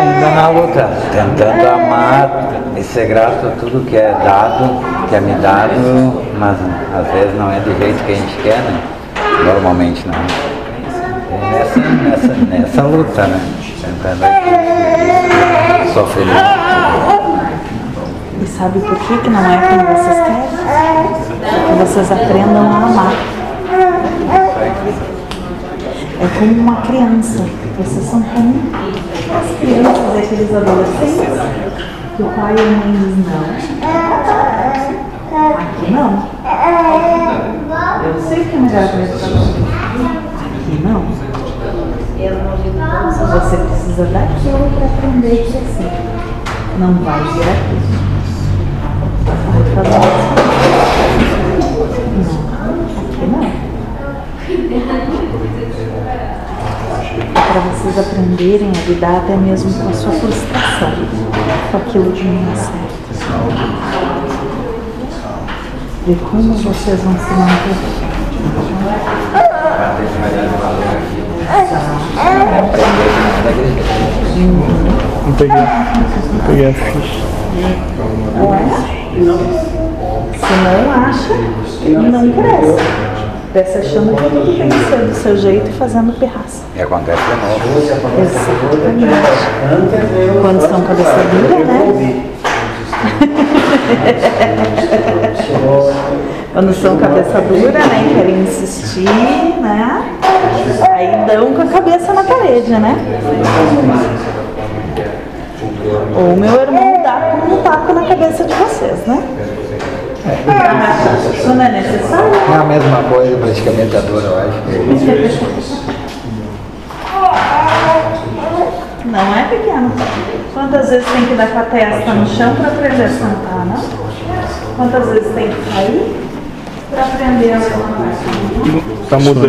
ainda na luta, tentando amar e ser grato a tudo que é dado, que é me dado, mas às vezes não é do jeito que a gente quer, né? Normalmente não. É nessa, nessa, nessa luta, né? Tentando feliz. E sabe por que, que não é como vocês querem? Que vocês aprendam a amar. É como uma criança. Vocês são como as crianças aqueles adolescentes que o pai e a mãe diz não. Aqui não. Eu sei que é melhor para você. Aqui não. Você precisa daquilo para aprender e crescer. Não vai vir aqui. Vai fazer isso. Não, aqui não. Para vocês aprenderem a lidar até mesmo com a sua frustração, com aquilo de não dar certo. Ver como vocês vão se manter. Não peguei, não peguei a ficha. Se não acha, não cresce. Desce achando que tudo tem que ser do seu jeito e fazendo pirraça. E acontece de novo. Exatamente. Quando são cabeça dura, né? Quando são cabeça dura, né? Querem insistir, né? Aí dão com a cabeça na parede, né? Ou meu irmão dá com um taco na cabeça de vocês, né? Isso não é necessário? É a mesma coisa, praticamente a dor, eu acho. Não é pequeno. Quantas vezes tem que dar com a testa no chão para aprender a sentar, né? Quantas vezes tem que cair para aprender a levantar? Tá mudando.